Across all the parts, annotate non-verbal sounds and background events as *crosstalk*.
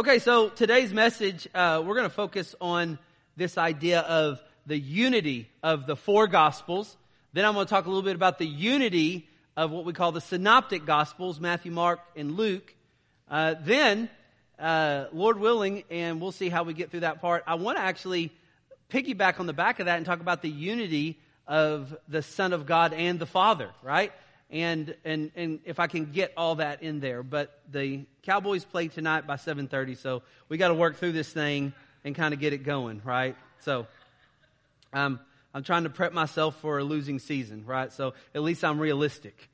Okay, so today's message, uh, we're going to focus on this idea of the unity of the four gospels. Then I'm going to talk a little bit about the unity of what we call the synoptic gospels, Matthew, Mark, and Luke. Uh, then, uh, Lord willing, and we'll see how we get through that part. I want to actually piggyback on the back of that and talk about the unity of the Son of God and the Father, right? And, and, and if I can get all that in there. But the Cowboys play tonight by 7.30, so we got to work through this thing and kind of get it going, right? So, um, I'm trying to prep myself for a losing season, right? So at least I'm realistic.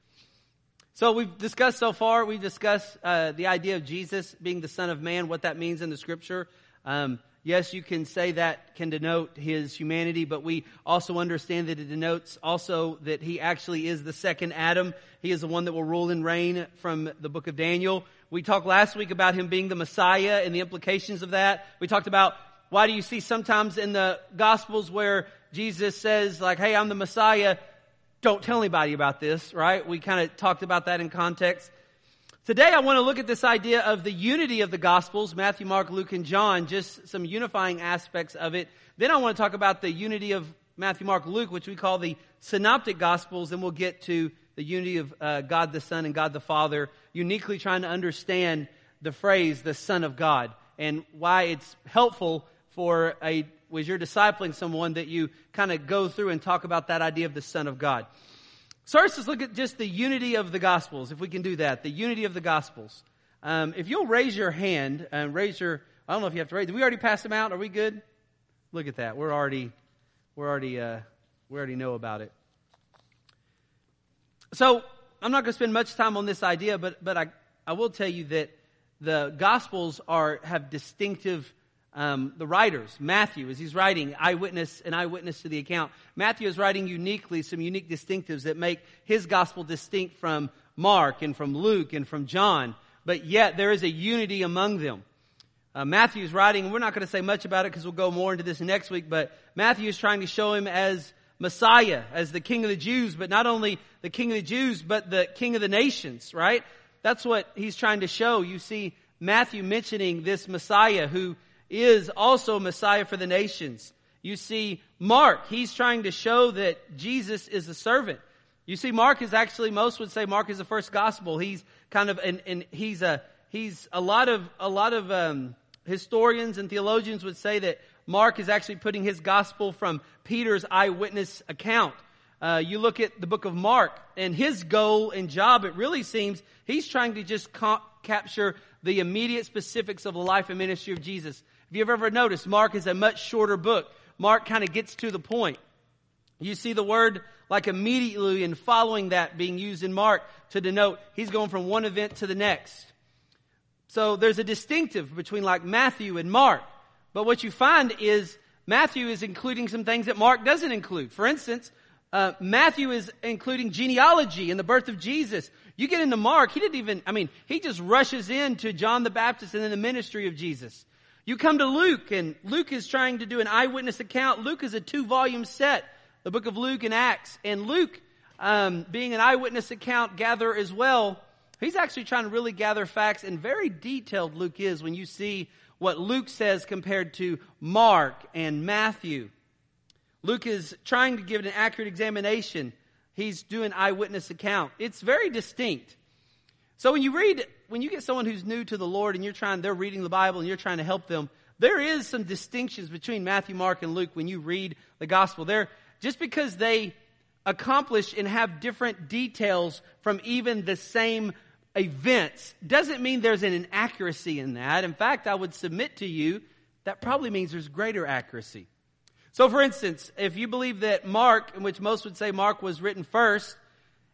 So we've discussed so far, we've discussed uh, the idea of Jesus being the Son of Man, what that means in the Scripture. Um, yes, you can say that can denote his humanity, but we also understand that it denotes also that he actually is the second Adam. He is the one that will rule and reign from the book of Daniel. We talked last week about him being the Messiah and the implications of that. We talked about why do you see sometimes in the Gospels where Jesus says, like, hey, I'm the Messiah. Don't tell anybody about this, right? We kind of talked about that in context. Today I want to look at this idea of the unity of the Gospels, Matthew, Mark, Luke, and John, just some unifying aspects of it. Then I want to talk about the unity of Matthew, Mark, Luke, which we call the synoptic Gospels, and we'll get to the unity of uh, God the Son and God the Father, uniquely trying to understand the phrase, the Son of God, and why it's helpful for a was you're discipling someone that you kind of go through and talk about that idea of the Son of God. So first, let's look at just the unity of the Gospels, if we can do that. The unity of the Gospels. Um, if you'll raise your hand and raise your, I don't know if you have to raise. Did we already pass them out? Are we good? Look at that. We're already, we're already, uh, we already know about it. So I'm not going to spend much time on this idea, but but I I will tell you that the Gospels are have distinctive um, the writers, Matthew, as he's writing eyewitness and eyewitness to the account, Matthew is writing uniquely some unique distinctives that make his gospel distinct from Mark and from Luke and from John, but yet there is a unity among them. Uh, Matthew is writing, we're not going to say much about it because we'll go more into this next week, but Matthew is trying to show him as Messiah, as the King of the Jews, but not only the King of the Jews, but the King of the nations, right? That's what he's trying to show. You see Matthew mentioning this Messiah who is also Messiah for the nations. You see Mark, he's trying to show that Jesus is a servant. You see Mark is actually, most would say Mark is the first gospel. He's kind of, and, and he's a, he's a lot of, a lot of, um, historians and theologians would say that Mark is actually putting his gospel from Peter's eyewitness account. Uh, you look at the book of Mark and his goal and job, it really seems he's trying to just ca- capture the immediate specifics of the life and ministry of Jesus. If you've ever noticed, Mark is a much shorter book. Mark kind of gets to the point. You see the word like immediately and following that being used in Mark to denote he's going from one event to the next. So there's a distinctive between like Matthew and Mark. But what you find is Matthew is including some things that Mark doesn't include. For instance, uh, Matthew is including genealogy and the birth of Jesus. You get into Mark, he didn't even, I mean, he just rushes into John the Baptist and then the ministry of Jesus. You come to Luke, and Luke is trying to do an eyewitness account. Luke is a two volume set, the book of Luke and Acts. And Luke, um, being an eyewitness account gatherer as well, he's actually trying to really gather facts, and very detailed Luke is when you see what Luke says compared to Mark and Matthew. Luke is trying to give an accurate examination. He's doing eyewitness account. It's very distinct. So when you read when you get someone who's new to the Lord and you're trying, they're reading the Bible and you're trying to help them, there is some distinctions between Matthew, Mark, and Luke when you read the gospel. There, just because they accomplish and have different details from even the same events doesn't mean there's an inaccuracy in that. In fact, I would submit to you that probably means there's greater accuracy. So for instance, if you believe that Mark, in which most would say Mark was written first,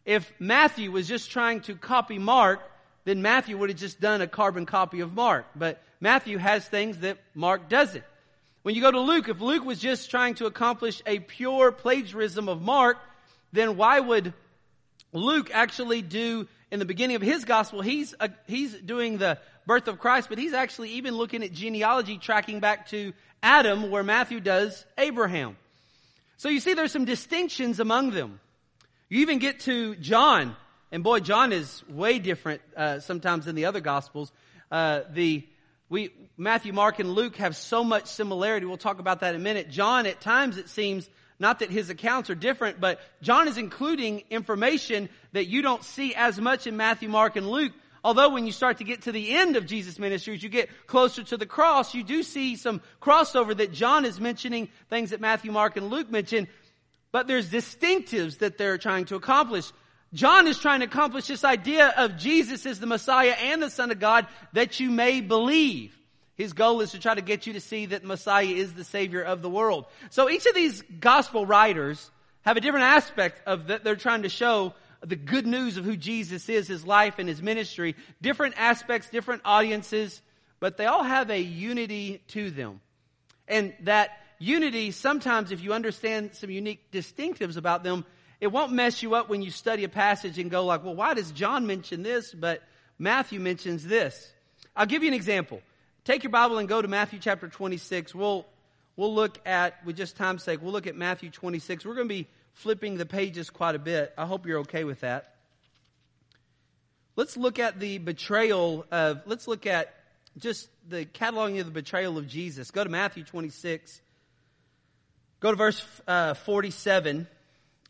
if Matthew was just trying to copy Mark, then Matthew would have just done a carbon copy of Mark. But Matthew has things that Mark doesn't. When you go to Luke, if Luke was just trying to accomplish a pure plagiarism of Mark, then why would Luke actually do in the beginning of his gospel? He's uh, he's doing the birth of Christ, but he's actually even looking at genealogy tracking back to Adam, where Matthew does Abraham. So you see, there's some distinctions among them. You even get to John, and boy, John is way different uh, sometimes than the other gospels. Uh, the we, Matthew, Mark, and Luke have so much similarity. We'll talk about that in a minute. John, at times, it seems, not that his accounts are different, but John is including information that you don't see as much in Matthew, Mark, and Luke. Although when you start to get to the end of Jesus' ministry, as you get closer to the cross, you do see some crossover that John is mentioning things that Matthew, Mark, and Luke mention, but there's distinctives that they're trying to accomplish. John is trying to accomplish this idea of Jesus as the Messiah and the Son of God that you may believe. His goal is to try to get you to see that Messiah is the Savior of the world. So each of these gospel writers have a different aspect of that they're trying to show the good news of who Jesus is, his life and his ministry. Different aspects, different audiences, but they all have a unity to them. And that unity, sometimes if you understand some unique distinctives about them, it won't mess you up when you study a passage and go like, well, why does John mention this, but Matthew mentions this? I'll give you an example. Take your Bible and go to Matthew chapter 26. We'll, we'll look at, with just time's sake, we'll look at Matthew 26. We're going to be flipping the pages quite a bit. I hope you're okay with that. Let's look at the betrayal of, let's look at just the cataloging of the betrayal of Jesus. Go to Matthew 26. Go to verse uh, 47.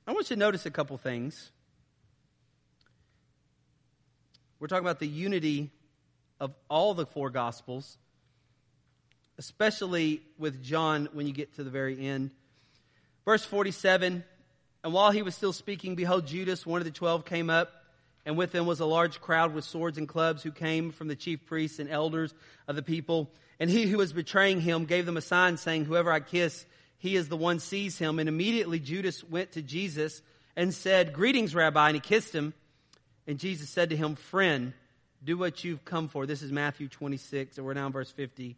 I want you to notice a couple things. We're talking about the unity of all the four Gospels, especially with John when you get to the very end. Verse 47 And while he was still speaking, behold, Judas, one of the twelve, came up, and with him was a large crowd with swords and clubs who came from the chief priests and elders of the people. And he who was betraying him gave them a sign, saying, Whoever I kiss, he is the one sees him. And immediately Judas went to Jesus and said, Greetings, Rabbi. And he kissed him. And Jesus said to him, Friend, do what you've come for. This is Matthew 26, and we're now in verse 50.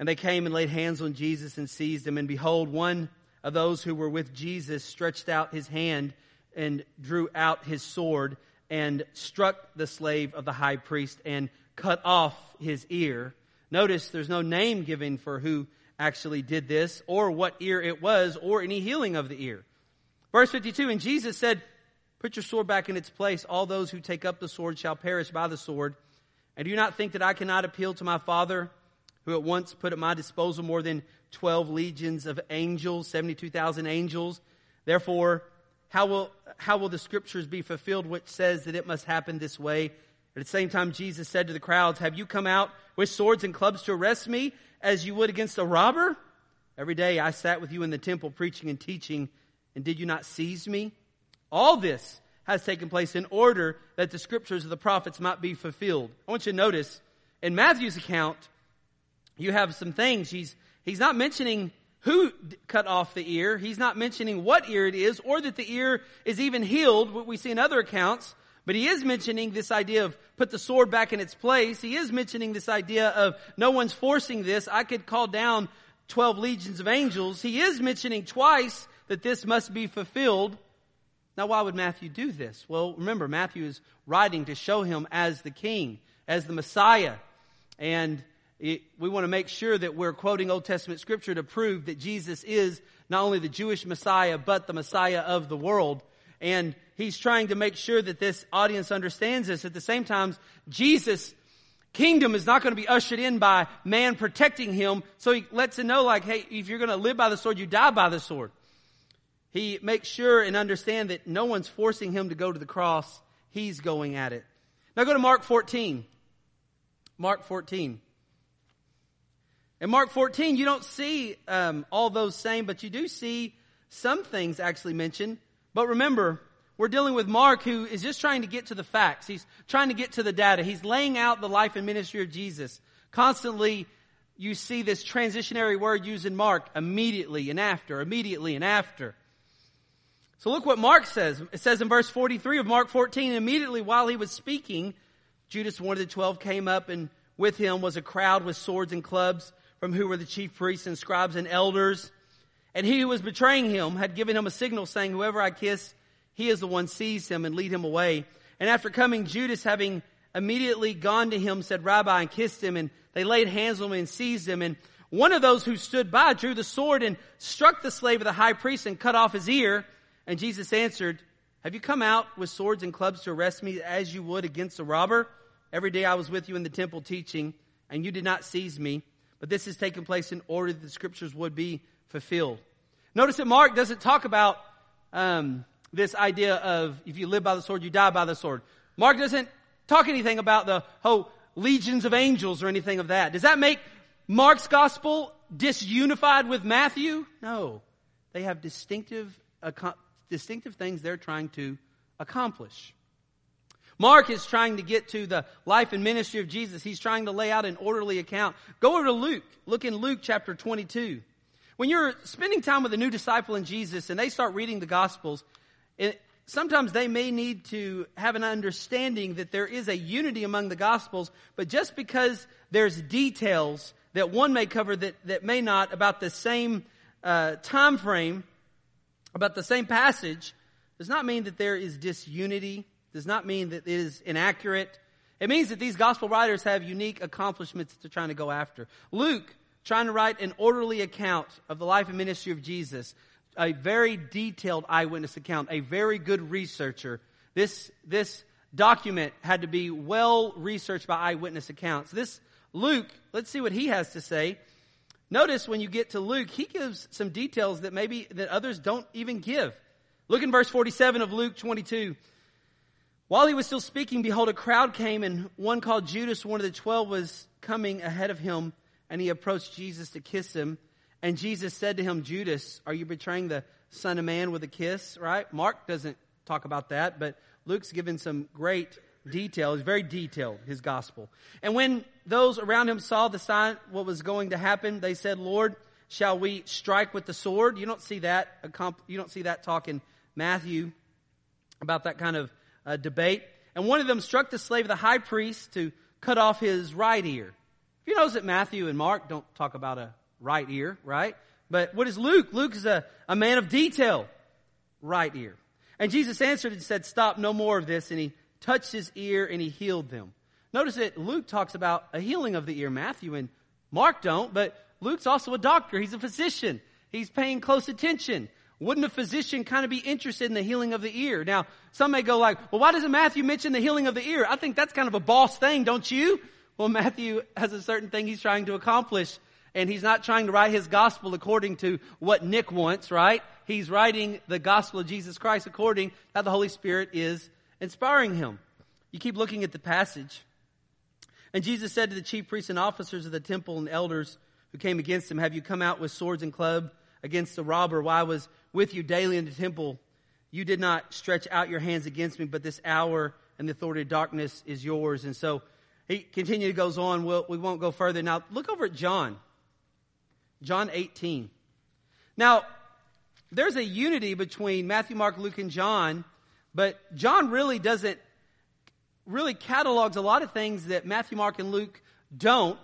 And they came and laid hands on Jesus and seized him. And behold, one of those who were with Jesus stretched out his hand and drew out his sword and struck the slave of the high priest and cut off his ear. Notice there's no name given for who actually did this, or what ear it was, or any healing of the ear. Verse 52, and Jesus said, Put your sword back in its place. All those who take up the sword shall perish by the sword. And do you not think that I cannot appeal to my Father, who at once put at my disposal more than 12 legions of angels, 72,000 angels? Therefore, how will, how will the scriptures be fulfilled which says that it must happen this way? At the same time, Jesus said to the crowds, Have you come out with swords and clubs to arrest me? As you would against a robber? Every day I sat with you in the temple preaching and teaching, and did you not seize me? All this has taken place in order that the scriptures of the prophets might be fulfilled. I want you to notice in Matthew's account, you have some things. He's, he's not mentioning who cut off the ear. He's not mentioning what ear it is or that the ear is even healed, what we see in other accounts. But he is mentioning this idea of put the sword back in its place. He is mentioning this idea of no one's forcing this. I could call down 12 legions of angels. He is mentioning twice that this must be fulfilled. Now, why would Matthew do this? Well, remember, Matthew is writing to show him as the king, as the Messiah. And it, we want to make sure that we're quoting Old Testament scripture to prove that Jesus is not only the Jewish Messiah, but the Messiah of the world. And he's trying to make sure that this audience understands this. At the same time, Jesus' kingdom is not going to be ushered in by man protecting him. So he lets them know like, hey, if you're going to live by the sword, you die by the sword. He makes sure and understand that no one's forcing him to go to the cross. He's going at it. Now go to Mark 14. Mark 14. In Mark 14, you don't see um, all those same, but you do see some things actually mentioned but remember, we're dealing with Mark who is just trying to get to the facts. He's trying to get to the data. He's laying out the life and ministry of Jesus. Constantly, you see this transitionary word used in Mark, immediately and after, immediately and after. So look what Mark says. It says in verse 43 of Mark 14, immediately while he was speaking, Judas, one of the twelve, came up and with him was a crowd with swords and clubs from who were the chief priests and scribes and elders. And he who was betraying him had given him a signal saying, whoever I kiss, he is the one seize him and lead him away. And after coming, Judas having immediately gone to him said, Rabbi, and kissed him. And they laid hands on him and seized him. And one of those who stood by drew the sword and struck the slave of the high priest and cut off his ear. And Jesus answered, have you come out with swords and clubs to arrest me as you would against a robber? Every day I was with you in the temple teaching, and you did not seize me. But this has taken place in order that the scriptures would be fulfilled. Notice that Mark doesn't talk about um, this idea of if you live by the sword, you die by the sword. Mark doesn't talk anything about the whole legions of angels or anything of that. Does that make Mark's gospel disunified with Matthew? No. They have distinctive, distinctive things they're trying to accomplish. Mark is trying to get to the life and ministry of Jesus. He's trying to lay out an orderly account. Go over to Luke. Look in Luke chapter 22. When you're spending time with a new disciple in Jesus and they start reading the Gospels, it, sometimes they may need to have an understanding that there is a unity among the Gospels, but just because there's details that one may cover that, that may not about the same uh, time frame, about the same passage, does not mean that there is disunity does not mean that it is inaccurate. It means that these gospel writers have unique accomplishments they're trying to go after. Luke, trying to write an orderly account of the life and ministry of Jesus, a very detailed eyewitness account, a very good researcher. This, this document had to be well researched by eyewitness accounts. This Luke, let's see what he has to say. Notice when you get to Luke, he gives some details that maybe that others don't even give. Look in verse 47 of Luke 22. While he was still speaking, behold, a crowd came, and one called Judas, one of the twelve, was coming ahead of him, and he approached Jesus to kiss him. And Jesus said to him, Judas, are you betraying the Son of Man with a kiss? Right? Mark doesn't talk about that, but Luke's given some great detail. He's very detailed, his gospel. And when those around him saw the sign, what was going to happen, they said, Lord, shall we strike with the sword? You don't see that, you don't see that talk in Matthew about that kind of uh, debate. And one of them struck the slave of the high priest to cut off his right ear. If you notice that Matthew and Mark don't talk about a right ear, right? But what is Luke? Luke is a, a man of detail. Right ear. And Jesus answered and said, Stop, no more of this. And he touched his ear and he healed them. Notice that Luke talks about a healing of the ear. Matthew and Mark don't, but Luke's also a doctor. He's a physician. He's paying close attention. Wouldn't a physician kind of be interested in the healing of the ear? Now, some may go like, well, why doesn't Matthew mention the healing of the ear? I think that's kind of a boss thing, don't you? Well, Matthew has a certain thing he's trying to accomplish, and he's not trying to write his gospel according to what Nick wants, right? He's writing the gospel of Jesus Christ according how the Holy Spirit is inspiring him. You keep looking at the passage. And Jesus said to the chief priests and officers of the temple and elders who came against him, Have you come out with swords and club against the robber while I was with you daily in the temple. You did not stretch out your hands against me, but this hour and the authority of darkness is yours. And so he continually goes on. We'll, we won't go further. Now look over at John. John 18. Now, there's a unity between Matthew, Mark, Luke, and John, but John really doesn't, really catalogs a lot of things that Matthew, Mark, and Luke don't.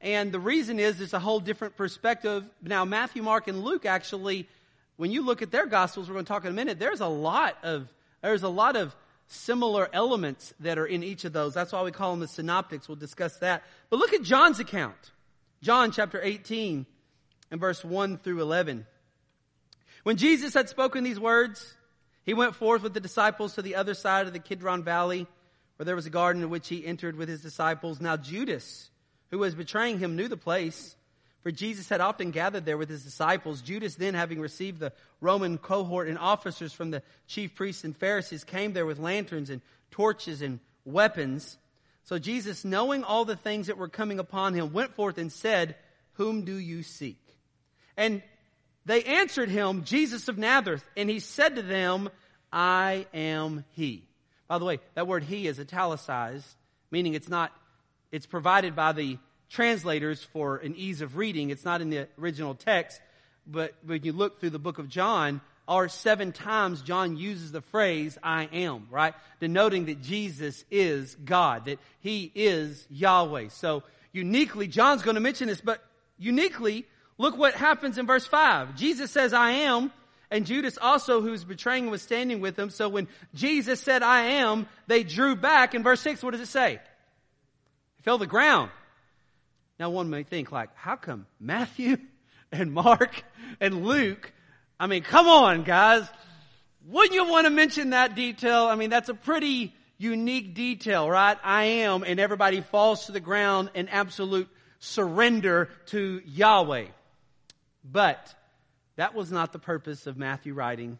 And the reason is it's a whole different perspective. Now, Matthew, Mark, and Luke actually, when you look at their gospels, we're going to talk in a minute, there's a lot of, there's a lot of similar elements that are in each of those. That's why we call them the synoptics. We'll discuss that. But look at John's account. John chapter 18 and verse 1 through 11. When Jesus had spoken these words, he went forth with the disciples to the other side of the Kidron Valley, where there was a garden in which he entered with his disciples. Now Judas, who was betraying him knew the place, for Jesus had often gathered there with his disciples. Judas then, having received the Roman cohort and officers from the chief priests and Pharisees, came there with lanterns and torches and weapons. So Jesus, knowing all the things that were coming upon him, went forth and said, Whom do you seek? And they answered him, Jesus of Nazareth. And he said to them, I am he. By the way, that word he is italicized, meaning it's not it's provided by the translators for an ease of reading. It's not in the original text, but when you look through the book of John, or seven times John uses the phrase, I am, right? Denoting that Jesus is God, that He is Yahweh. So uniquely, John's going to mention this, but uniquely, look what happens in verse 5. Jesus says, I am, and Judas also, who's betraying was standing with him. So when Jesus said, I am, they drew back. In verse 6, what does it say? fell to the ground. Now one may think like, how come Matthew *laughs* and Mark and Luke, I mean, come on guys, wouldn't you want to mention that detail? I mean, that's a pretty unique detail, right? I am, and everybody falls to the ground in absolute surrender to Yahweh. But that was not the purpose of Matthew writing,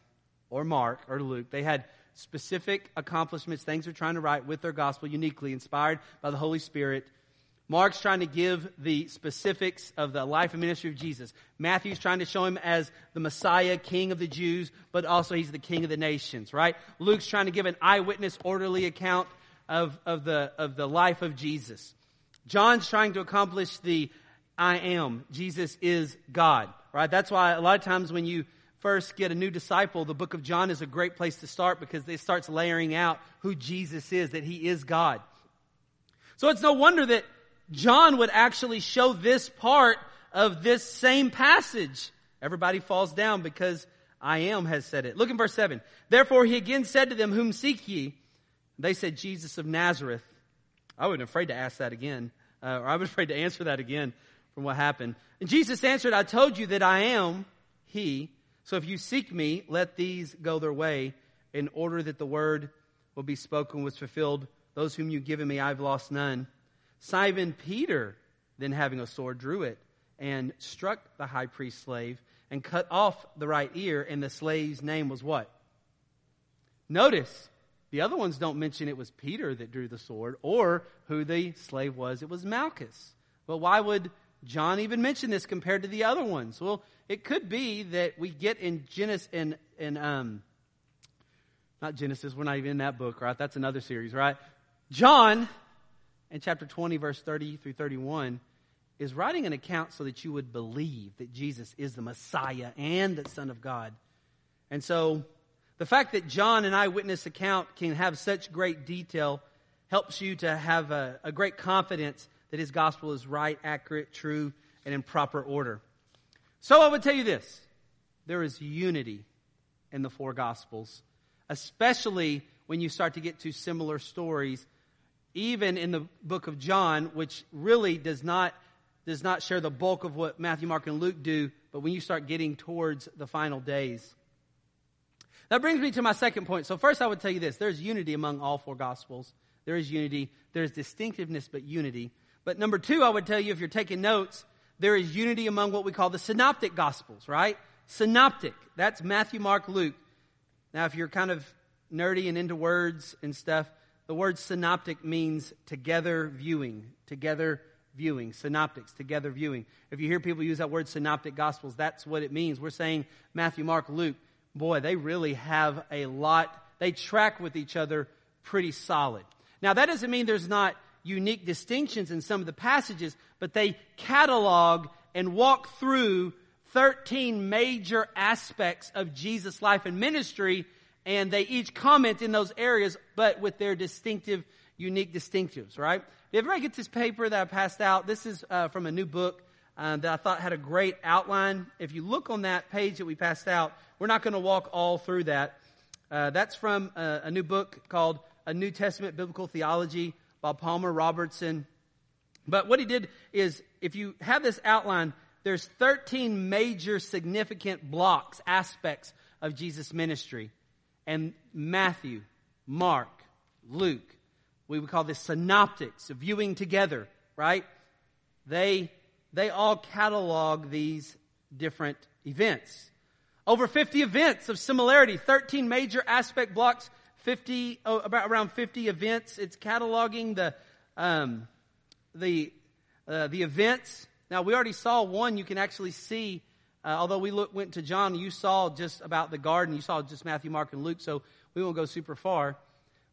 or Mark, or Luke. They had specific accomplishments, things they're trying to write with their gospel uniquely, inspired by the Holy Spirit. Mark's trying to give the specifics of the life and ministry of Jesus. Matthew's trying to show him as the Messiah, King of the Jews, but also he's the King of the nations, right? Luke's trying to give an eyewitness, orderly account of, of, the, of the life of Jesus. John's trying to accomplish the I am. Jesus is God, right? That's why a lot of times when you first get a new disciple, the book of John is a great place to start because it starts layering out who Jesus is, that he is God. So it's no wonder that John would actually show this part of this same passage. Everybody falls down because I am has said it. Look in verse 7. Therefore he again said to them, Whom seek ye? They said, Jesus of Nazareth. I wasn't afraid to ask that again, uh, or I was *laughs* afraid to answer that again from what happened. And Jesus answered, I told you that I am he. So if you seek me, let these go their way in order that the word will be spoken was fulfilled. Those whom you've given me, I've lost none. Simon Peter, then having a sword, drew it and struck the high priest's slave and cut off the right ear, and the slave's name was what? Notice, the other ones don't mention it was Peter that drew the sword or who the slave was. It was Malchus. Well, why would John even mentioned this compared to the other ones? Well, it could be that we get in Genesis in, in um, not Genesis, we're not even in that book, right? That's another series, right? John in chapter 20, verse 30 through 31, is writing an account so that you would believe that Jesus is the Messiah and the Son of God. And so, the fact that John, an eyewitness account, can have such great detail helps you to have a, a great confidence that his gospel is right, accurate, true, and in proper order. So, I would tell you this there is unity in the four gospels, especially when you start to get to similar stories even in the book of John, which really does not, does not share the bulk of what Matthew, Mark, and Luke do, but when you start getting towards the final days. That brings me to my second point. So, first, I would tell you this there's unity among all four Gospels. There is unity, there's distinctiveness, but unity. But number two, I would tell you, if you're taking notes, there is unity among what we call the synoptic Gospels, right? Synoptic. That's Matthew, Mark, Luke. Now, if you're kind of nerdy and into words and stuff, the word synoptic means together viewing, together viewing, synoptics, together viewing. If you hear people use that word synoptic gospels, that's what it means. We're saying Matthew, Mark, Luke, boy, they really have a lot, they track with each other pretty solid. Now, that doesn't mean there's not unique distinctions in some of the passages, but they catalog and walk through 13 major aspects of Jesus' life and ministry and they each comment in those areas, but with their distinctive, unique distinctives, right? If everybody gets this paper that I passed out, this is uh, from a new book uh, that I thought had a great outline. If you look on that page that we passed out, we're not going to walk all through that. Uh, that's from a, uh, a new book called A New Testament Biblical Theology by Palmer Robertson. But what he did is, if you have this outline, there's 13 major significant blocks, aspects of Jesus' ministry and Matthew, Mark, Luke. We would call this synoptics, viewing together, right? They, they all catalog these different events. Over 50 events of similarity, 13 major aspect blocks, 50, oh, about around 50 events. It's cataloging the, um, the, uh, the events. Now we already saw one you can actually see uh, although we look, went to John, you saw just about the garden. You saw just Matthew, Mark, and Luke, so we won't go super far.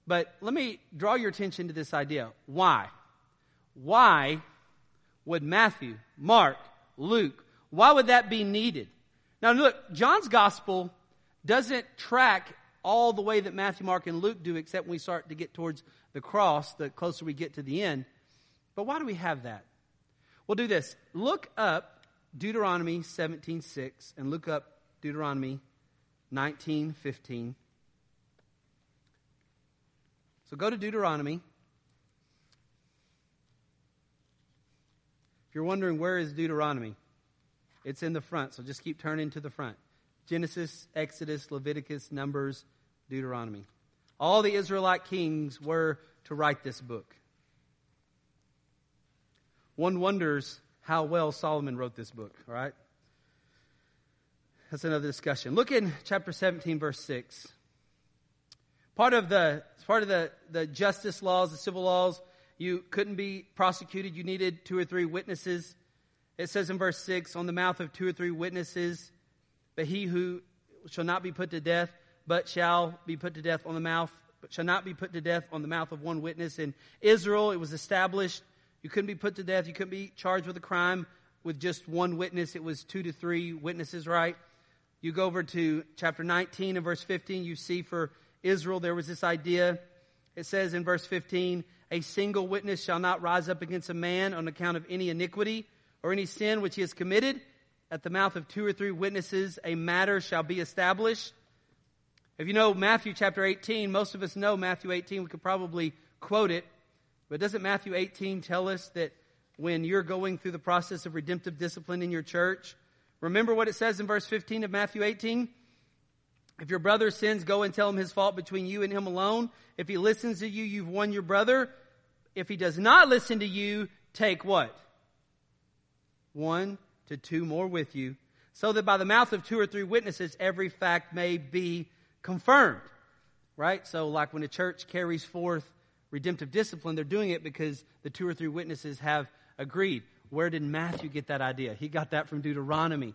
But let me draw your attention to this idea. Why? Why would Matthew, Mark, Luke, why would that be needed? Now look, John's gospel doesn't track all the way that Matthew, Mark, and Luke do, except when we start to get towards the cross, the closer we get to the end. But why do we have that? We'll do this. Look up Deuteronomy 17:6 and look up Deuteronomy 19:15. So go to Deuteronomy. If you're wondering where is Deuteronomy, it's in the front, so just keep turning to the front. Genesis, Exodus, Leviticus, Numbers, Deuteronomy. All the Israelite kings were to write this book. One wonders how well Solomon wrote this book, right? That's another discussion. Look in chapter 17, verse 6. Part of the part of the, the justice laws, the civil laws, you couldn't be prosecuted. You needed two or three witnesses. It says in verse 6, on the mouth of two or three witnesses, but he who shall not be put to death, but shall be put to death on the mouth, but shall not be put to death on the mouth of one witness. In Israel, it was established you couldn't be put to death. You couldn't be charged with a crime with just one witness. It was two to three witnesses, right? You go over to chapter 19 and verse 15, you see for Israel there was this idea. It says in verse 15, a single witness shall not rise up against a man on account of any iniquity or any sin which he has committed. At the mouth of two or three witnesses, a matter shall be established. If you know Matthew chapter 18, most of us know Matthew 18. We could probably quote it. But doesn't Matthew 18 tell us that when you're going through the process of redemptive discipline in your church, remember what it says in verse 15 of Matthew 18? If your brother sins, go and tell him his fault between you and him alone. If he listens to you, you've won your brother. If he does not listen to you, take what? One to two more with you, so that by the mouth of two or three witnesses, every fact may be confirmed. Right? So, like when a church carries forth redemptive discipline, they're doing it because the two or three witnesses have agreed. Where did Matthew get that idea? He got that from Deuteronomy.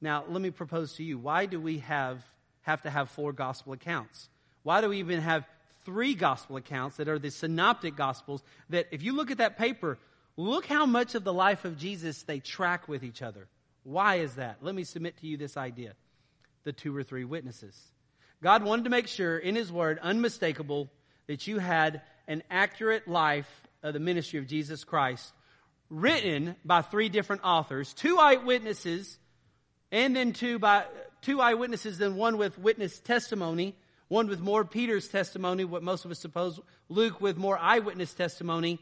Now, let me propose to you why do we have, have to have four gospel accounts? Why do we even have three gospel accounts that are the synoptic gospels that, if you look at that paper, look how much of the life of Jesus they track with each other? Why is that? Let me submit to you this idea the two or three witnesses. God wanted to make sure in His Word, unmistakable, that you had an accurate life of the ministry of Jesus Christ written by three different authors, two eyewitnesses, and then two by two eyewitnesses, then one with witness testimony, one with more Peter's testimony, what most of us suppose, Luke with more eyewitness testimony.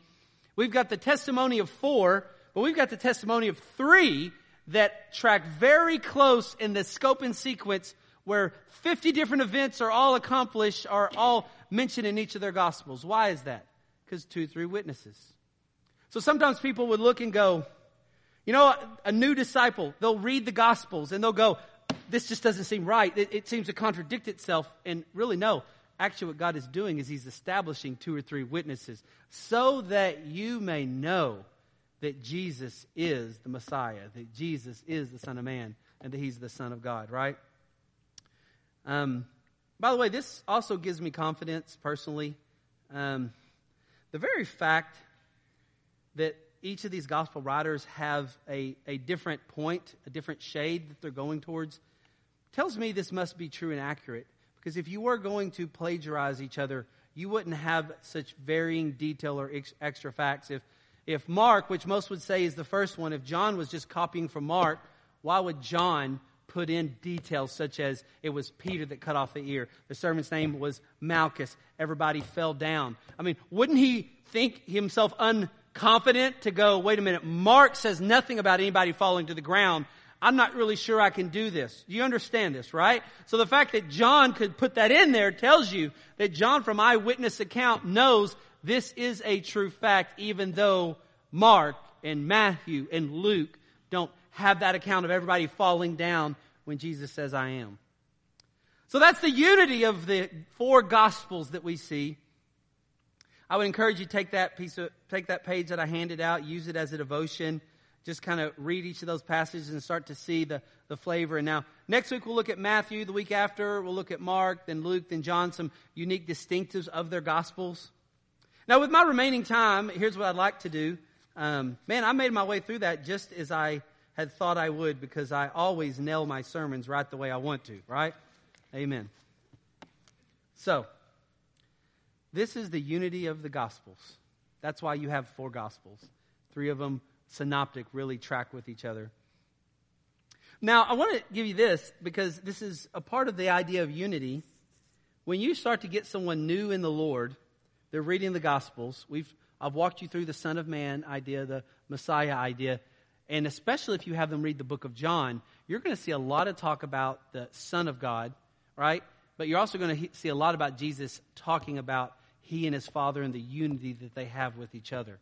We've got the testimony of four, but we've got the testimony of three that track very close in the scope and sequence where 50 different events are all accomplished, are all mentioned in each of their gospels. Why is that? Because two, three witnesses. So sometimes people would look and go, you know, a new disciple, they'll read the gospels and they'll go, this just doesn't seem right. It, it seems to contradict itself. And really, no. Actually, what God is doing is He's establishing two or three witnesses so that you may know that Jesus is the Messiah, that Jesus is the Son of Man, and that He's the Son of God, right? Um, by the way, this also gives me confidence personally. Um, the very fact that each of these gospel writers have a, a different point, a different shade that they're going towards, tells me this must be true and accurate. Because if you were going to plagiarize each other, you wouldn't have such varying detail or ex- extra facts. If, if Mark, which most would say is the first one, if John was just copying from Mark, why would John put in details such as it was Peter that cut off the ear. The servant's name was Malchus. Everybody fell down. I mean, wouldn't he think himself unconfident to go, wait a minute, Mark says nothing about anybody falling to the ground. I'm not really sure I can do this. You understand this, right? So the fact that John could put that in there tells you that John from eyewitness account knows this is a true fact, even though Mark and Matthew and Luke don't have that account of everybody falling down when Jesus says, I am. So that's the unity of the four gospels that we see. I would encourage you to take that piece of, take that page that I handed out, use it as a devotion. Just kind of read each of those passages and start to see the, the flavor. And now, next week we'll look at Matthew. The week after, we'll look at Mark, then Luke, then John, some unique distinctives of their gospels. Now, with my remaining time, here's what I'd like to do. Um, man, I made my way through that just as I had thought I would because I always nail my sermons right the way I want to, right? Amen. So, this is the unity of the Gospels. That's why you have four Gospels. Three of them synoptic, really track with each other. Now, I want to give you this because this is a part of the idea of unity. When you start to get someone new in the Lord, they're reading the Gospels. We've, I've walked you through the Son of Man idea, the Messiah idea. And especially if you have them read the book of John, you're going to see a lot of talk about the Son of God, right? But you're also going to see a lot about Jesus talking about he and his Father and the unity that they have with each other.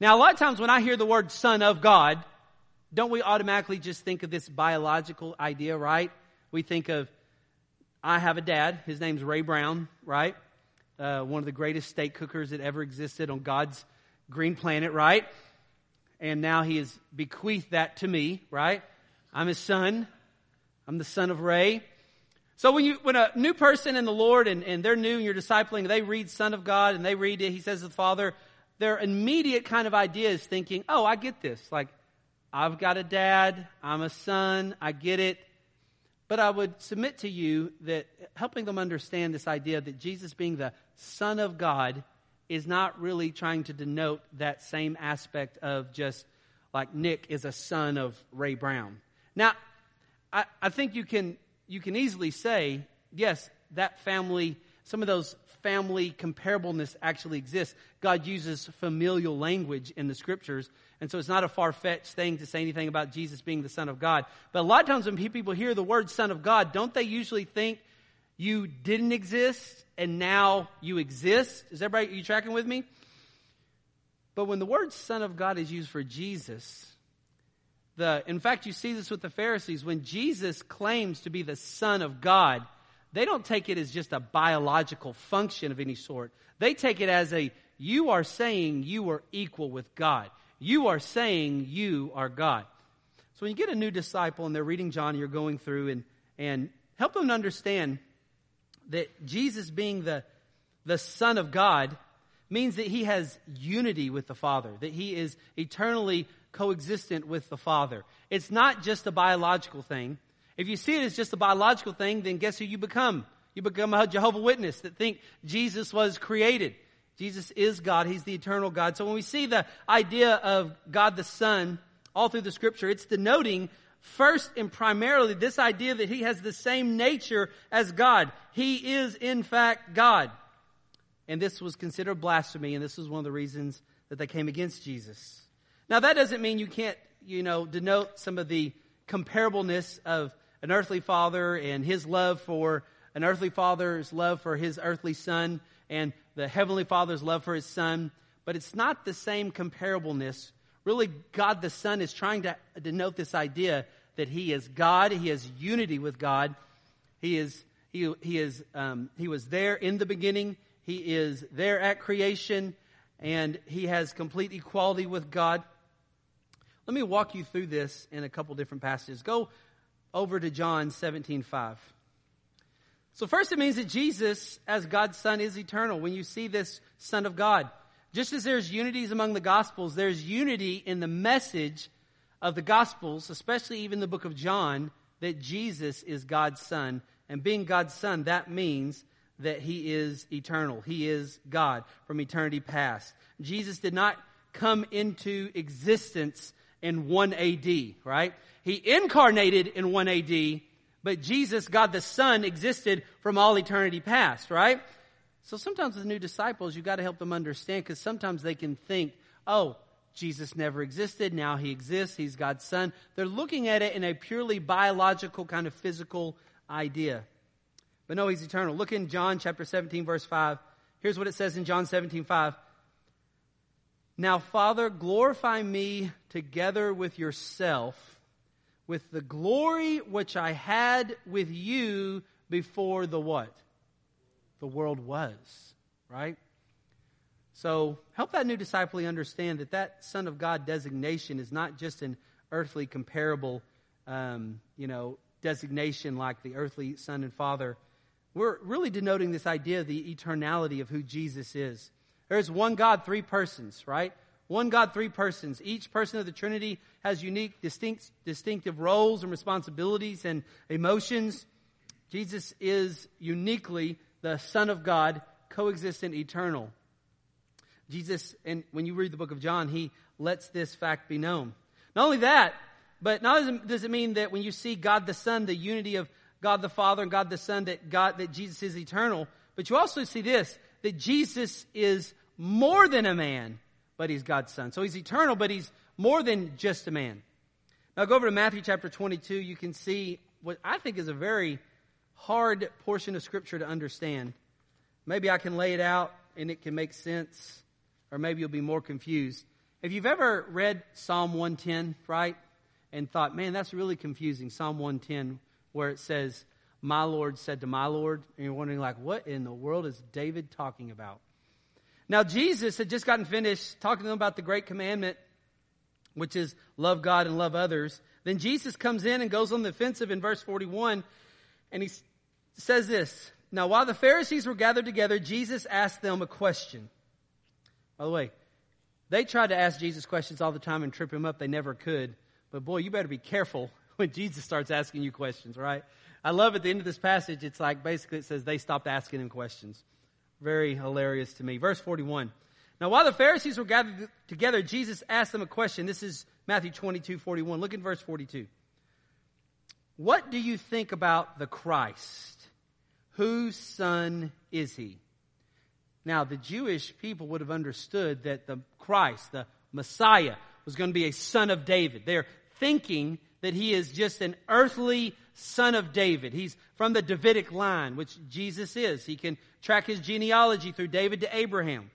Now, a lot of times when I hear the word Son of God, don't we automatically just think of this biological idea, right? We think of, I have a dad, his name's Ray Brown, right? Uh, one of the greatest steak cookers that ever existed on God's green planet, right? And now he has bequeathed that to me, right? I'm his son. I'm the son of Ray. So when you, when a new person in the Lord and, and they're new and you're discipling, they read Son of God and they read it, he says to the Father, their immediate kind of idea is thinking, oh, I get this. Like, I've got a dad, I'm a son, I get it. But I would submit to you that helping them understand this idea that Jesus being the Son of God is not really trying to denote that same aspect of just like Nick is a son of Ray Brown. Now, I, I think you can you can easily say, yes, that family, some of those family comparableness actually exists. God uses familial language in the scriptures, and so it's not a far fetched thing to say anything about Jesus being the Son of God. But a lot of times when people hear the word Son of God, don't they usually think you didn't exist and now you exist? Is everybody, are you tracking with me? But when the word Son of God is used for Jesus, the, in fact, you see this with the Pharisees. When Jesus claims to be the Son of God, they don't take it as just a biological function of any sort. They take it as a, you are saying you are equal with God. You are saying you are God. So when you get a new disciple and they're reading John, you're going through and, and help them understand that Jesus being the, the Son of God means that he has unity with the Father, that he is eternally coexistent with the Father. It's not just a biological thing. If you see it as just a biological thing, then guess who you become? You become a Jehovah Witness that think Jesus was created. Jesus is God. He's the eternal God. So when we see the idea of God the Son all through the scripture, it's denoting first and primarily this idea that he has the same nature as God. He is in fact God. And this was considered blasphemy, and this was one of the reasons that they came against Jesus. Now that doesn't mean you can't, you know, denote some of the comparableness of an earthly father and his love for an earthly father's love for his earthly son and the heavenly father's love for his son, but it's not the same comparableness. Really, God the Son is trying to denote this idea that he is God, he has unity with God, he is he, he is um, he was there in the beginning, he is there at creation, and he has complete equality with God. Let me walk you through this in a couple different passages. Go over to John 17 5. So, first, it means that Jesus, as God's Son, is eternal. When you see this Son of God, just as there's unities among the Gospels, there's unity in the message of the Gospels, especially even the book of John, that Jesus is God's Son. And being God's Son, that means that He is eternal. He is God from eternity past. Jesus did not come into existence in 1 AD, right? He incarnated in 1 AD, but Jesus, God the Son, existed from all eternity past, right? So sometimes with new disciples, you've got to help them understand because sometimes they can think, oh, Jesus never existed, now he exists, he's God's son. They're looking at it in a purely biological kind of physical idea. But no, he's eternal. Look in John chapter 17 verse 5. Here's what it says in John 17 5. Now, Father, glorify me together with yourself with the glory which I had with you before the what? The world was, right? So help that new disciple understand that that Son of God designation is not just an earthly comparable, um, you know, designation like the earthly Son and Father. We're really denoting this idea of the eternality of who Jesus is. There's one God, three persons, right? One God, three persons. Each person of the Trinity has unique, distinct, distinctive roles and responsibilities and emotions. Jesus is uniquely the Son of God, coexistent, eternal. Jesus, and when you read the book of John, he lets this fact be known. Not only that, but not does it mean that when you see God the Son, the unity of God the Father and God the Son, that God, that Jesus is eternal, but you also see this, that Jesus is more than a man but he's God's son. So he's eternal, but he's more than just a man. Now go over to Matthew chapter 22. You can see what I think is a very hard portion of Scripture to understand. Maybe I can lay it out and it can make sense, or maybe you'll be more confused. If you've ever read Psalm 110, right, and thought, man, that's really confusing, Psalm 110, where it says, My Lord said to my Lord, and you're wondering, like, what in the world is David talking about? Now, Jesus had just gotten finished talking to them about the great commandment, which is love God and love others. Then Jesus comes in and goes on the offensive in verse 41, and he says this Now, while the Pharisees were gathered together, Jesus asked them a question. By the way, they tried to ask Jesus questions all the time and trip him up. They never could. But boy, you better be careful *laughs* when Jesus starts asking you questions, right? I love at the end of this passage, it's like basically it says they stopped asking him questions. Very hilarious to me. Verse 41. Now, while the Pharisees were gathered together, Jesus asked them a question. This is Matthew 22, 41. Look at verse 42. What do you think about the Christ? Whose son is he? Now, the Jewish people would have understood that the Christ, the Messiah, was going to be a son of David. They're thinking that he is just an earthly son of David. He's from the Davidic line, which Jesus is. He can track his genealogy through David to Abraham.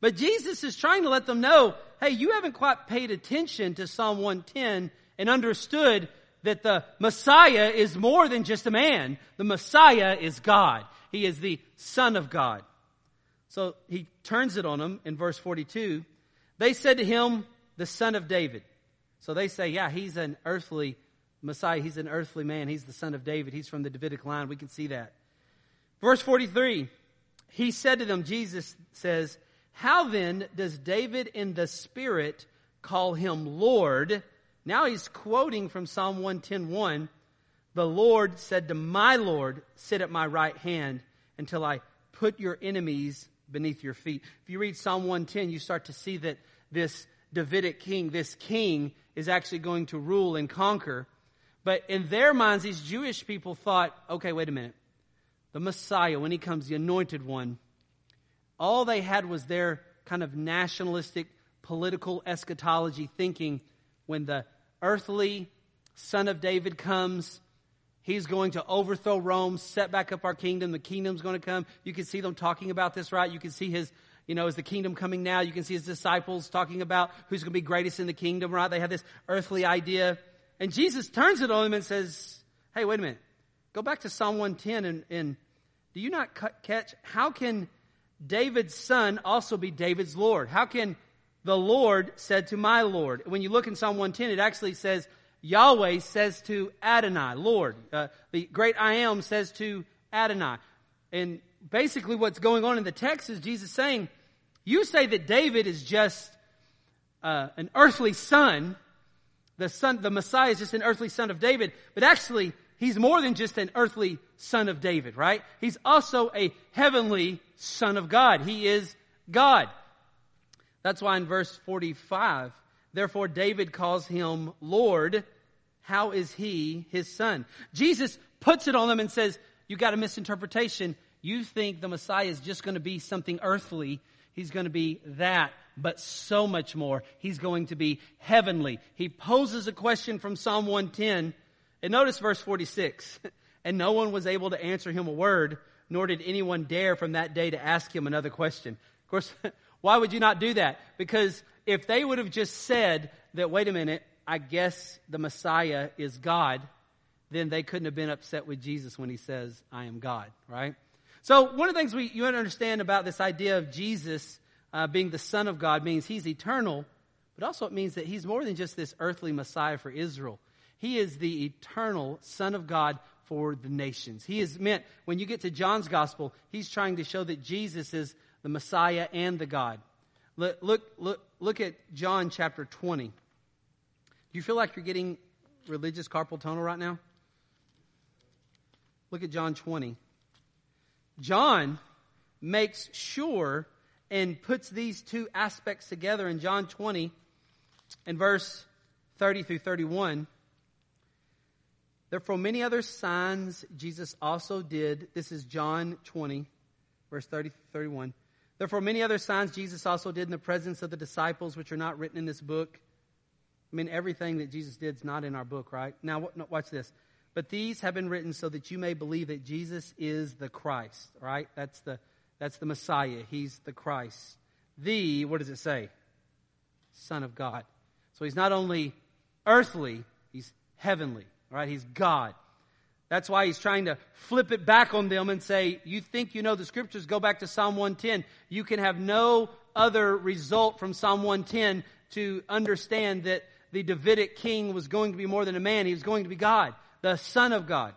But Jesus is trying to let them know, hey, you haven't quite paid attention to Psalm 110 and understood that the Messiah is more than just a man. The Messiah is God. He is the Son of God. So he turns it on them in verse 42. They said to him, the Son of David. So they say, yeah, he's an earthly Messiah. He's an earthly man. He's the son of David. He's from the Davidic line. We can see that. Verse 43, he said to them, Jesus says, How then does David in the Spirit call him Lord? Now he's quoting from Psalm 110.1. The Lord said to my Lord, Sit at my right hand until I put your enemies beneath your feet. If you read Psalm 110, you start to see that this Davidic king, this king, is actually going to rule and conquer. But in their minds, these Jewish people thought, okay, wait a minute. The Messiah, when he comes, the anointed one, all they had was their kind of nationalistic political eschatology thinking when the earthly son of David comes, he's going to overthrow Rome, set back up our kingdom, the kingdom's going to come. You can see them talking about this, right? You can see his, you know, is the kingdom coming now? You can see his disciples talking about who's going to be greatest in the kingdom, right? They have this earthly idea. And Jesus turns it on him and says, Hey, wait a minute. Go back to Psalm 110 and, and do you not catch how can David's son also be David's Lord? How can the Lord said to my Lord? When you look in Psalm 110, it actually says Yahweh says to Adonai, Lord. Uh, the great I am says to Adonai. And basically what's going on in the text is Jesus saying, you say that David is just uh, an earthly son, the son, the Messiah is just an earthly son of David, but actually, he's more than just an earthly son of David, right? He's also a heavenly son of God. He is God. That's why in verse 45, therefore David calls him Lord. How is he his son? Jesus puts it on them and says, you got a misinterpretation. You think the Messiah is just going to be something earthly. He's going to be that but so much more. He's going to be heavenly. He poses a question from Psalm 110, and notice verse 46. *laughs* And no one was able to answer him a word, nor did anyone dare from that day to ask him another question. Of course, *laughs* why would you not do that? Because if they would have just said that, wait a minute, I guess the Messiah is God, then they couldn't have been upset with Jesus when he says, I am God, right? So one of the things we, you understand about this idea of Jesus uh, being the Son of God means he's eternal, but also it means that he's more than just this earthly Messiah for Israel. He is the eternal Son of God for the nations. He is meant, when you get to John's gospel, he's trying to show that Jesus is the Messiah and the God. Look, look, look, look at John chapter 20. Do you feel like you're getting religious carpal tunnel right now? Look at John 20. John makes sure and puts these two aspects together in John 20 in verse 30 through 31. Therefore, many other signs Jesus also did. This is John 20, verse 30 through 31. Therefore, many other signs Jesus also did in the presence of the disciples, which are not written in this book. I mean, everything that Jesus did is not in our book, right? Now, watch this. But these have been written so that you may believe that Jesus is the Christ, right? That's the, that's the Messiah. He's the Christ. The, what does it say? Son of God. So he's not only earthly, he's heavenly, right? He's God. That's why he's trying to flip it back on them and say, you think you know the scriptures, go back to Psalm 110. You can have no other result from Psalm 110 to understand that the Davidic king was going to be more than a man. He was going to be God, the Son of God.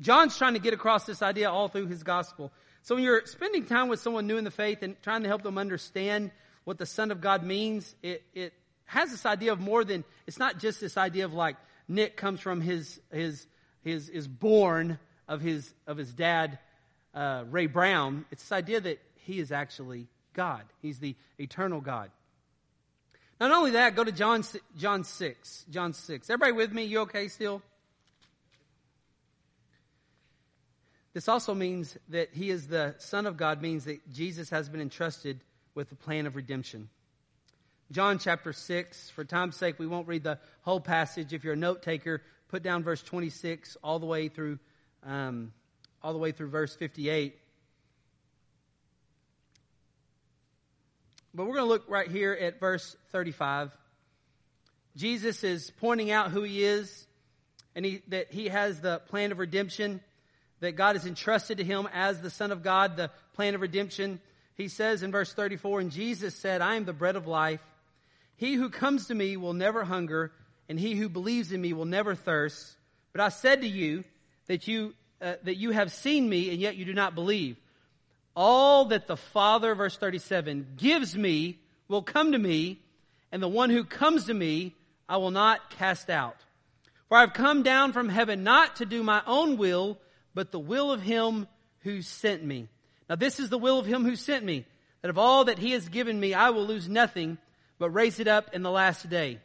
John's trying to get across this idea all through his gospel. So when you're spending time with someone new in the faith and trying to help them understand what the Son of God means, it, it has this idea of more than, it's not just this idea of like Nick comes from his, his, his, is born of his, of his dad, uh, Ray Brown. It's this idea that he is actually God. He's the eternal God. Not only that, go to John, John 6. John 6. Everybody with me? You okay still? This also means that he is the Son of God, means that Jesus has been entrusted with the plan of redemption. John chapter 6. For time's sake, we won't read the whole passage. If you're a note taker, put down verse 26 all the way through, um, all the way through verse 58. But we're going to look right here at verse 35. Jesus is pointing out who he is and he, that he has the plan of redemption, that God has entrusted to him as the Son of God, the plan of redemption. He says in verse 34, and Jesus said, I am the bread of life. He who comes to me will never hunger, and he who believes in me will never thirst. But I said to you that you, uh, that you have seen me, and yet you do not believe. All that the Father, verse 37, gives me will come to me, and the one who comes to me I will not cast out. For I have come down from heaven not to do my own will, but the will of him who sent me. Now this is the will of him who sent me, that of all that he has given me I will lose nothing, but raise it up in the last day.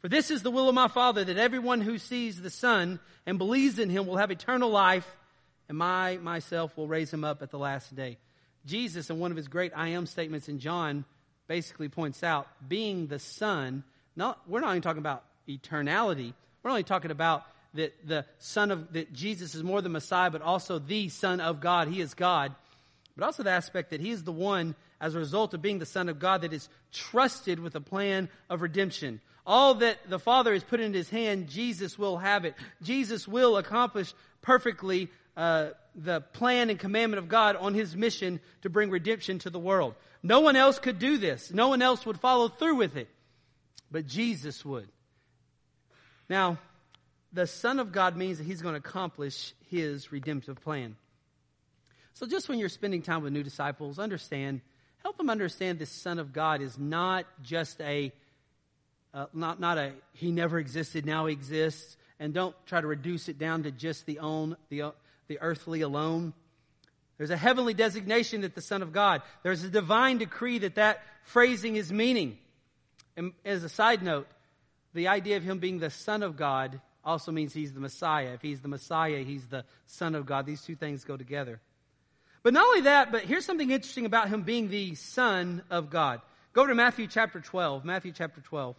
For this is the will of my Father, that everyone who sees the Son and believes in him will have eternal life, and I myself will raise him up at the last day. Jesus, in one of his great I am statements in John, basically points out being the Son, not, we're not even talking about eternality. We're only talking about that the Son of, that Jesus is more than Messiah, but also the Son of God. He is God. But also the aspect that He is the one, as a result of being the Son of God, that is trusted with a plan of redemption. All that the Father has put in His hand, Jesus will have it. Jesus will accomplish perfectly uh, the plan and commandment of God on his mission to bring redemption to the world. No one else could do this. No one else would follow through with it. But Jesus would. Now, the Son of God means that he's going to accomplish his redemptive plan. So just when you're spending time with new disciples, understand, help them understand this Son of God is not just a, uh, not, not a, he never existed, now he exists, and don't try to reduce it down to just the own, the, the earthly alone. There's a heavenly designation that the Son of God. There's a divine decree that that phrasing is meaning. And as a side note, the idea of him being the Son of God also means he's the Messiah. If he's the Messiah, he's the Son of God. These two things go together. But not only that, but here's something interesting about him being the Son of God. Go to Matthew chapter 12. Matthew chapter 12.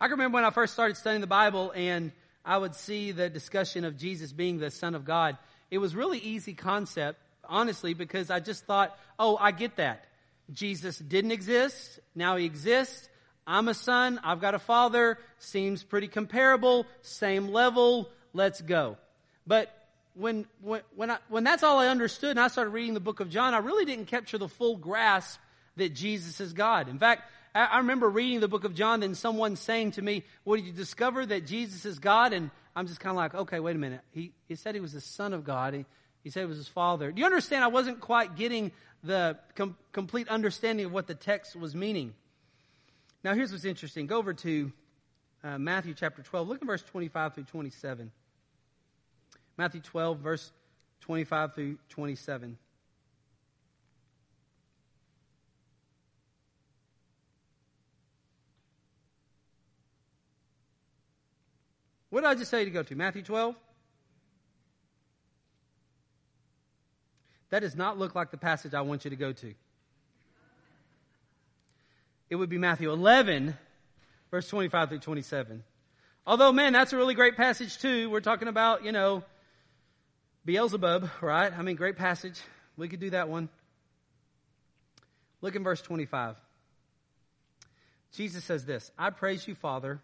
I can remember when I first started studying the Bible and I would see the discussion of Jesus being the Son of God. It was really easy concept, honestly, because I just thought, oh, I get that. Jesus didn't exist. Now he exists. I'm a son. I've got a father. Seems pretty comparable. Same level. Let's go. But when, when, when, I, when that's all I understood and I started reading the book of John, I really didn't capture the full grasp that Jesus is God. In fact, I remember reading the book of John and someone saying to me, well, did you discover that Jesus is God? And I'm just kind of like, okay, wait a minute. He, he said he was the son of God. He, he said it was his father. Do you understand? I wasn't quite getting the com- complete understanding of what the text was meaning. Now, here's what's interesting. Go over to uh, Matthew chapter 12. Look at verse 25 through 27. Matthew 12, verse 25 through 27. What did I just say to go to? Matthew 12? That does not look like the passage I want you to go to. It would be Matthew 11, verse 25 through 27. Although, man, that's a really great passage too. We're talking about, you know, Beelzebub, right? I mean, great passage. We could do that one. Look in verse 25. Jesus says this I praise you, Father.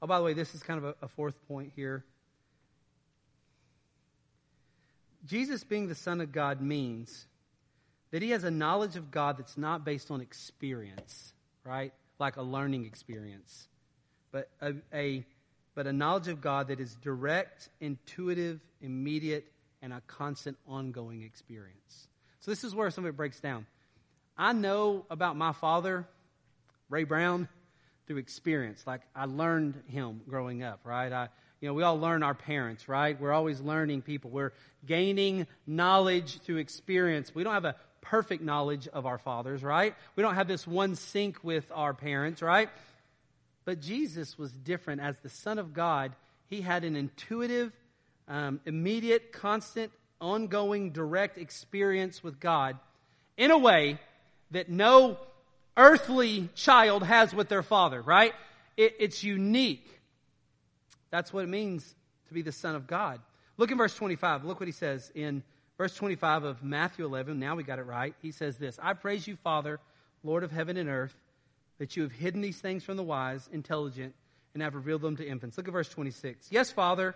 Oh, by the way, this is kind of a, a fourth point here. Jesus being the Son of God means that he has a knowledge of God that's not based on experience, right? Like a learning experience, but a, a but a knowledge of God that is direct, intuitive, immediate, and a constant ongoing experience. So this is where some of it breaks down. I know about my father, Ray Brown, through experience. Like I learned him growing up, right? I you know, we all learn our parents, right? We're always learning people. We're gaining knowledge through experience. We don't have a perfect knowledge of our fathers, right? We don't have this one sync with our parents, right? But Jesus was different. As the Son of God, he had an intuitive, um, immediate, constant, ongoing, direct experience with God in a way that no earthly child has with their father, right? It, it's unique. That's what it means to be the Son of God. Look in verse 25. Look what he says in verse 25 of Matthew 11. Now we got it right. He says this I praise you, Father, Lord of heaven and earth, that you have hidden these things from the wise, intelligent, and have revealed them to infants. Look at verse 26. Yes, Father,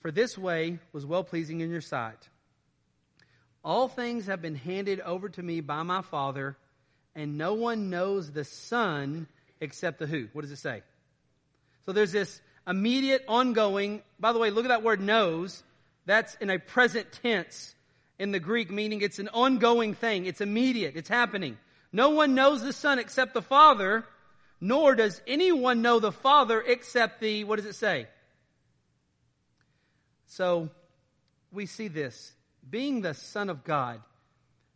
for this way was well pleasing in your sight. All things have been handed over to me by my Father, and no one knows the Son except the who? What does it say? So there's this immediate, ongoing. By the way, look at that word knows. That's in a present tense in the Greek, meaning it's an ongoing thing. It's immediate. It's happening. No one knows the Son except the Father, nor does anyone know the Father except the, what does it say? So, we see this. Being the Son of God,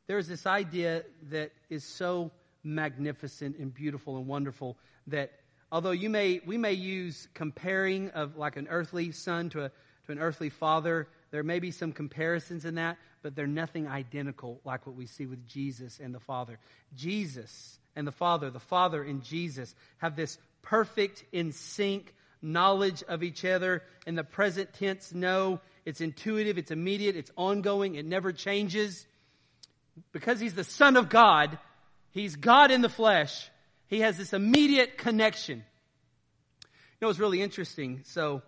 there's this idea that is so magnificent and beautiful and wonderful that although you may, we may use comparing of like an earthly son to, a, to an earthly father, there may be some comparisons in that, but they're nothing identical like what we see with Jesus and the Father. Jesus and the Father, the Father and Jesus have this perfect, in sync knowledge of each other. In the present tense, no. It's intuitive, it's immediate, it's ongoing, it never changes. Because He's the Son of God, He's God in the flesh. He has this immediate connection. You know, it's really interesting. So,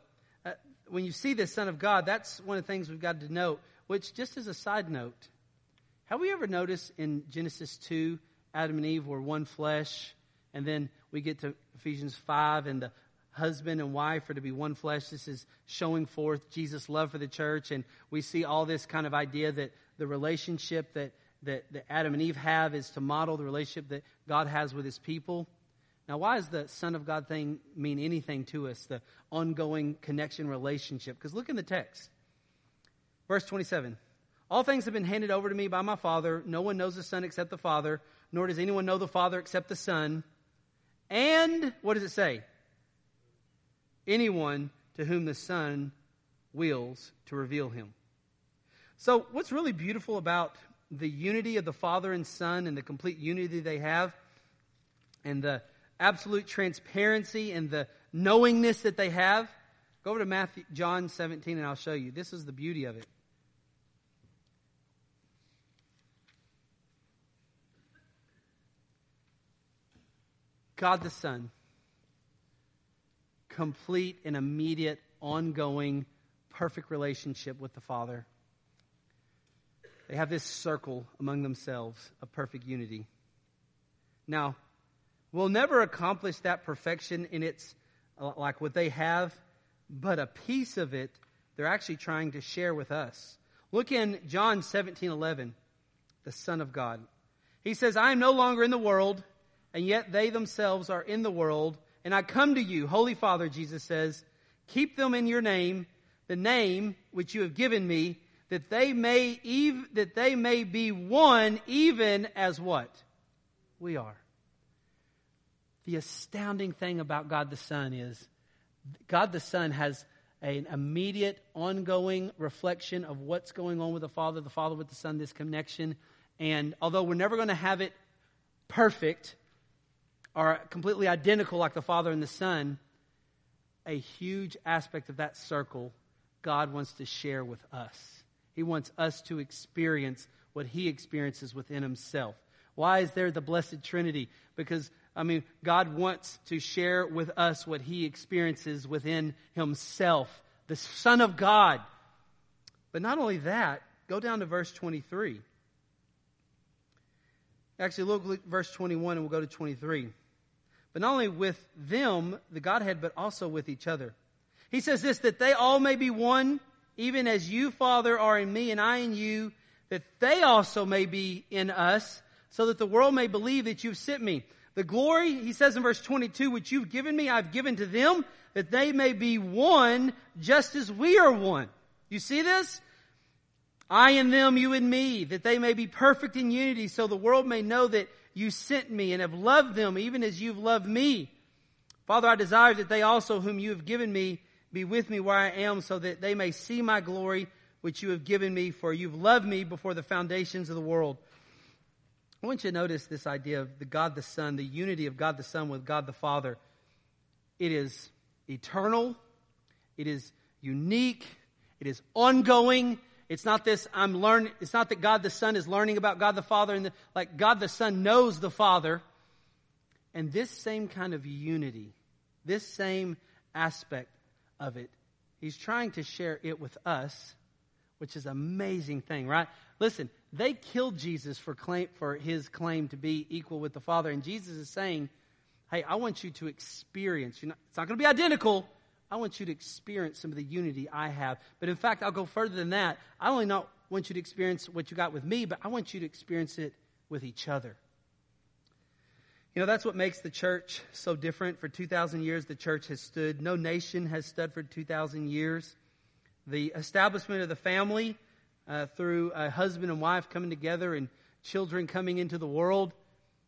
uh, when you see the Son of God, that's one of the things we've got to note. Which, just as a side note, have we ever noticed in Genesis 2, Adam and Eve were one flesh, and then we get to Ephesians 5, and the husband and wife are to be one flesh. This is showing forth Jesus' love for the church, and we see all this kind of idea that the relationship that that, that Adam and Eve have is to model the relationship that God has with his people. Now, why does the Son of God thing mean anything to us, the ongoing connection relationship? Because look in the text. Verse 27 All things have been handed over to me by my Father. No one knows the Son except the Father, nor does anyone know the Father except the Son. And, what does it say? Anyone to whom the Son wills to reveal him. So, what's really beautiful about the unity of the Father and Son and the complete unity they have, and the absolute transparency and the knowingness that they have. Go over to Matthew, John 17 and I'll show you. This is the beauty of it. God the Son, complete and immediate, ongoing, perfect relationship with the Father. They have this circle among themselves of perfect unity. Now, we'll never accomplish that perfection in its, uh, like what they have, but a piece of it they're actually trying to share with us. Look in John 17 11, the Son of God. He says, I am no longer in the world, and yet they themselves are in the world, and I come to you. Holy Father, Jesus says, keep them in your name, the name which you have given me, that they may ev- that they may be one even as what we are. The astounding thing about God the Son is God the Son has an immediate, ongoing reflection of what's going on with the Father, the Father with the Son, this connection. And although we're never going to have it perfect or completely identical like the Father and the Son, a huge aspect of that circle God wants to share with us. He wants us to experience what He experiences within Himself. Why is there the Blessed Trinity? Because, I mean, God wants to share with us what He experiences within Himself, the Son of God. But not only that, go down to verse 23. Actually, look at verse 21 and we'll go to 23. But not only with them, the Godhead, but also with each other. He says this, that they all may be one, even as you, Father, are in me and I in you, that they also may be in us, so that the world may believe that you've sent me. The glory, he says in verse 22, which you've given me, I've given to them, that they may be one, just as we are one. You see this? I and them, you and me, that they may be perfect in unity, so the world may know that you sent me and have loved them even as you've loved me. Father, I desire that they also, whom you have given me, be with me where I am, so that they may see my glory, which you have given me, for you've loved me before the foundations of the world. I want you to notice this idea of the God the Son, the unity of God the Son with God the Father. It is eternal, it is unique, it is ongoing, it's not this, I'm learning, it's not that God the Son is learning about God the Father and the, like God the Son knows the Father. And this same kind of unity, this same aspect of it, He's trying to share it with us, which is an amazing thing, right? Listen, they killed Jesus for claim, for his claim to be equal with the Father. And Jesus is saying, Hey, I want you to experience, not, it's not going to be identical, I want you to experience some of the unity I have. But in fact, I'll go further than that. I only not want you to experience what you got with me, but I want you to experience it with each other. You know, that's what makes the church so different. For 2,000 years, the church has stood. No nation has stood for 2,000 years. The establishment of the family uh, through a husband and wife coming together and children coming into the world,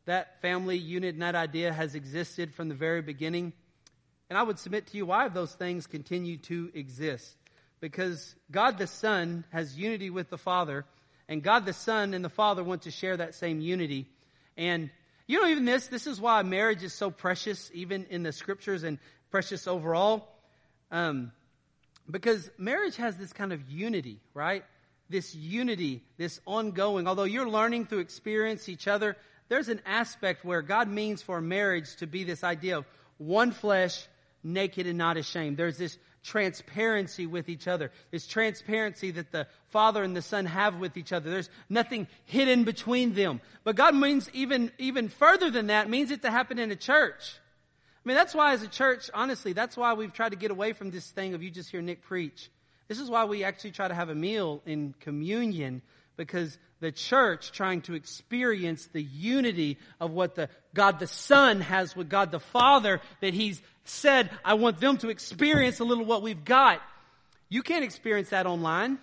that family unit and that idea has existed from the very beginning. And I would submit to you why those things continue to exist. Because God the Son has unity with the Father, and God the Son and the Father want to share that same unity. And you know, even this, this is why marriage is so precious, even in the scriptures and precious overall. Um, because marriage has this kind of unity, right? This unity, this ongoing. Although you're learning to experience each other, there's an aspect where God means for marriage to be this idea of one flesh, naked and not ashamed. There's this transparency with each other. This transparency that the Father and the Son have with each other. There's nothing hidden between them. But God means even, even further than that, means it to happen in a church. I mean, that's why as a church, honestly, that's why we've tried to get away from this thing of you just hear Nick preach. This is why we actually try to have a meal in communion because the church trying to experience the unity of what the God the Son has with God the Father that He's said, I want them to experience a little what we've got. You can't experience that online.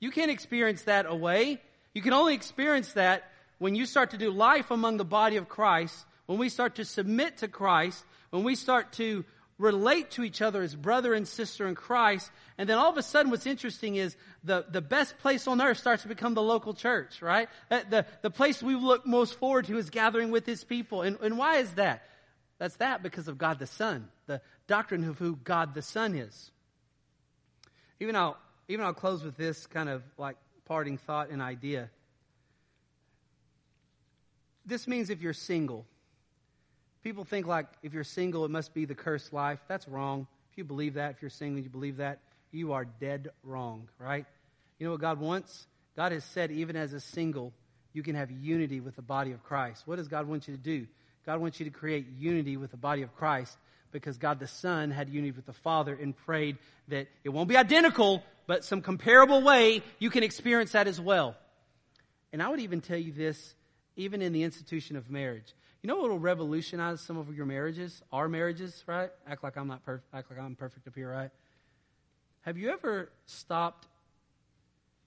You can't experience that away. You can only experience that when you start to do life among the body of Christ, when we start to submit to Christ, when we start to relate to each other as brother and sister in Christ. And then all of a sudden what's interesting is the, the best place on earth starts to become the local church, right? The, the place we look most forward to is gathering with his people. And, and why is that? That's that because of God the Son, the doctrine of who God the Son is. Even I'll, even I'll close with this kind of like parting thought and idea. This means if you're single, People think like if you're single, it must be the cursed life. That's wrong. If you believe that, if you're single, you believe that, you are dead wrong, right? You know what God wants? God has said, even as a single, you can have unity with the body of Christ. What does God want you to do? God wants you to create unity with the body of Christ because God the Son had unity with the Father and prayed that it won't be identical, but some comparable way you can experience that as well. And I would even tell you this, even in the institution of marriage. You know what will revolutionize some of your marriages, our marriages, right? Act like I'm not perfect. Act like I'm perfect up here, right? Have you ever stopped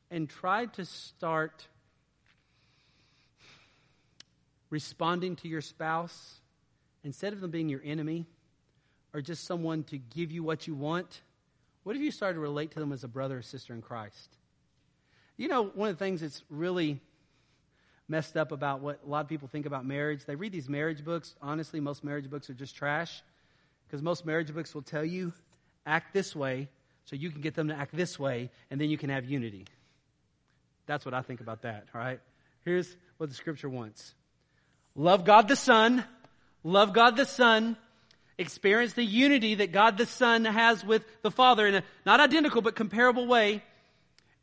and tried to start responding to your spouse instead of them being your enemy or just someone to give you what you want? What if you started to relate to them as a brother or sister in Christ? You know, one of the things that's really messed up about what a lot of people think about marriage. They read these marriage books. Honestly, most marriage books are just trash because most marriage books will tell you act this way so you can get them to act this way, and then you can have unity. That's what I think about that, all right? Here's what the scripture wants love God the Son, love God the Son, experience the unity that God the Son has with the Father in a not identical but comparable way.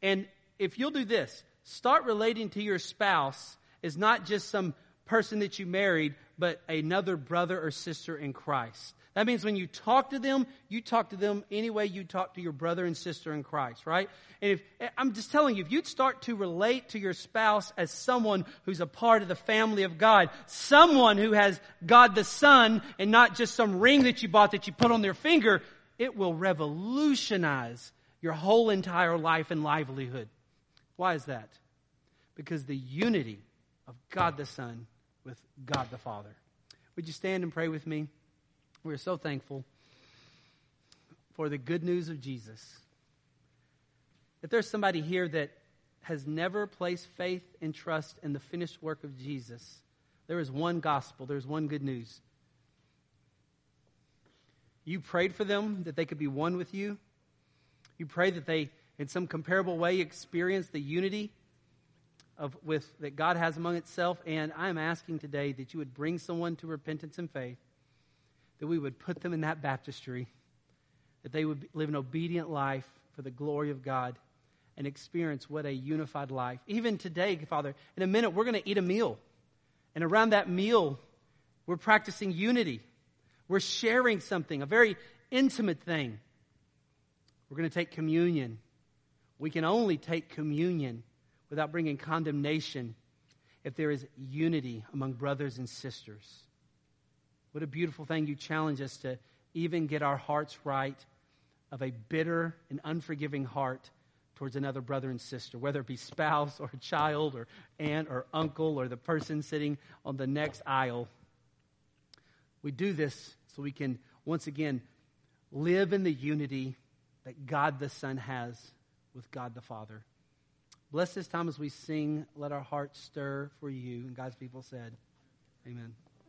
And if you'll do this, start relating to your spouse as not just some person that you married, but another brother or sister in Christ. That means when you talk to them, you talk to them any way you talk to your brother and sister in Christ, right? And if, I'm just telling you, if you'd start to relate to your spouse as someone who's a part of the family of God, someone who has God the Son and not just some ring that you bought that you put on their finger, it will revolutionize your whole entire life and livelihood. Why is that? Because the unity of God the Son with God the Father. Would you stand and pray with me? We're so thankful for the good news of Jesus. If there's somebody here that has never placed faith and trust in the finished work of Jesus, there is one gospel, there's one good news. You prayed for them that they could be one with you. You pray that they, in some comparable way, experience the unity of, with, that God has among itself. And I'm asking today that you would bring someone to repentance and faith that we would put them in that baptistry, that they would live an obedient life for the glory of God and experience what a unified life. Even today, Father, in a minute, we're going to eat a meal. And around that meal, we're practicing unity. We're sharing something, a very intimate thing. We're going to take communion. We can only take communion without bringing condemnation if there is unity among brothers and sisters. What a beautiful thing you challenge us to even get our hearts right of a bitter and unforgiving heart towards another brother and sister, whether it be spouse or child or aunt or uncle or the person sitting on the next aisle. We do this so we can once again live in the unity that God the Son has with God the Father. Bless this time as we sing. Let our hearts stir for you. And God's people said, Amen.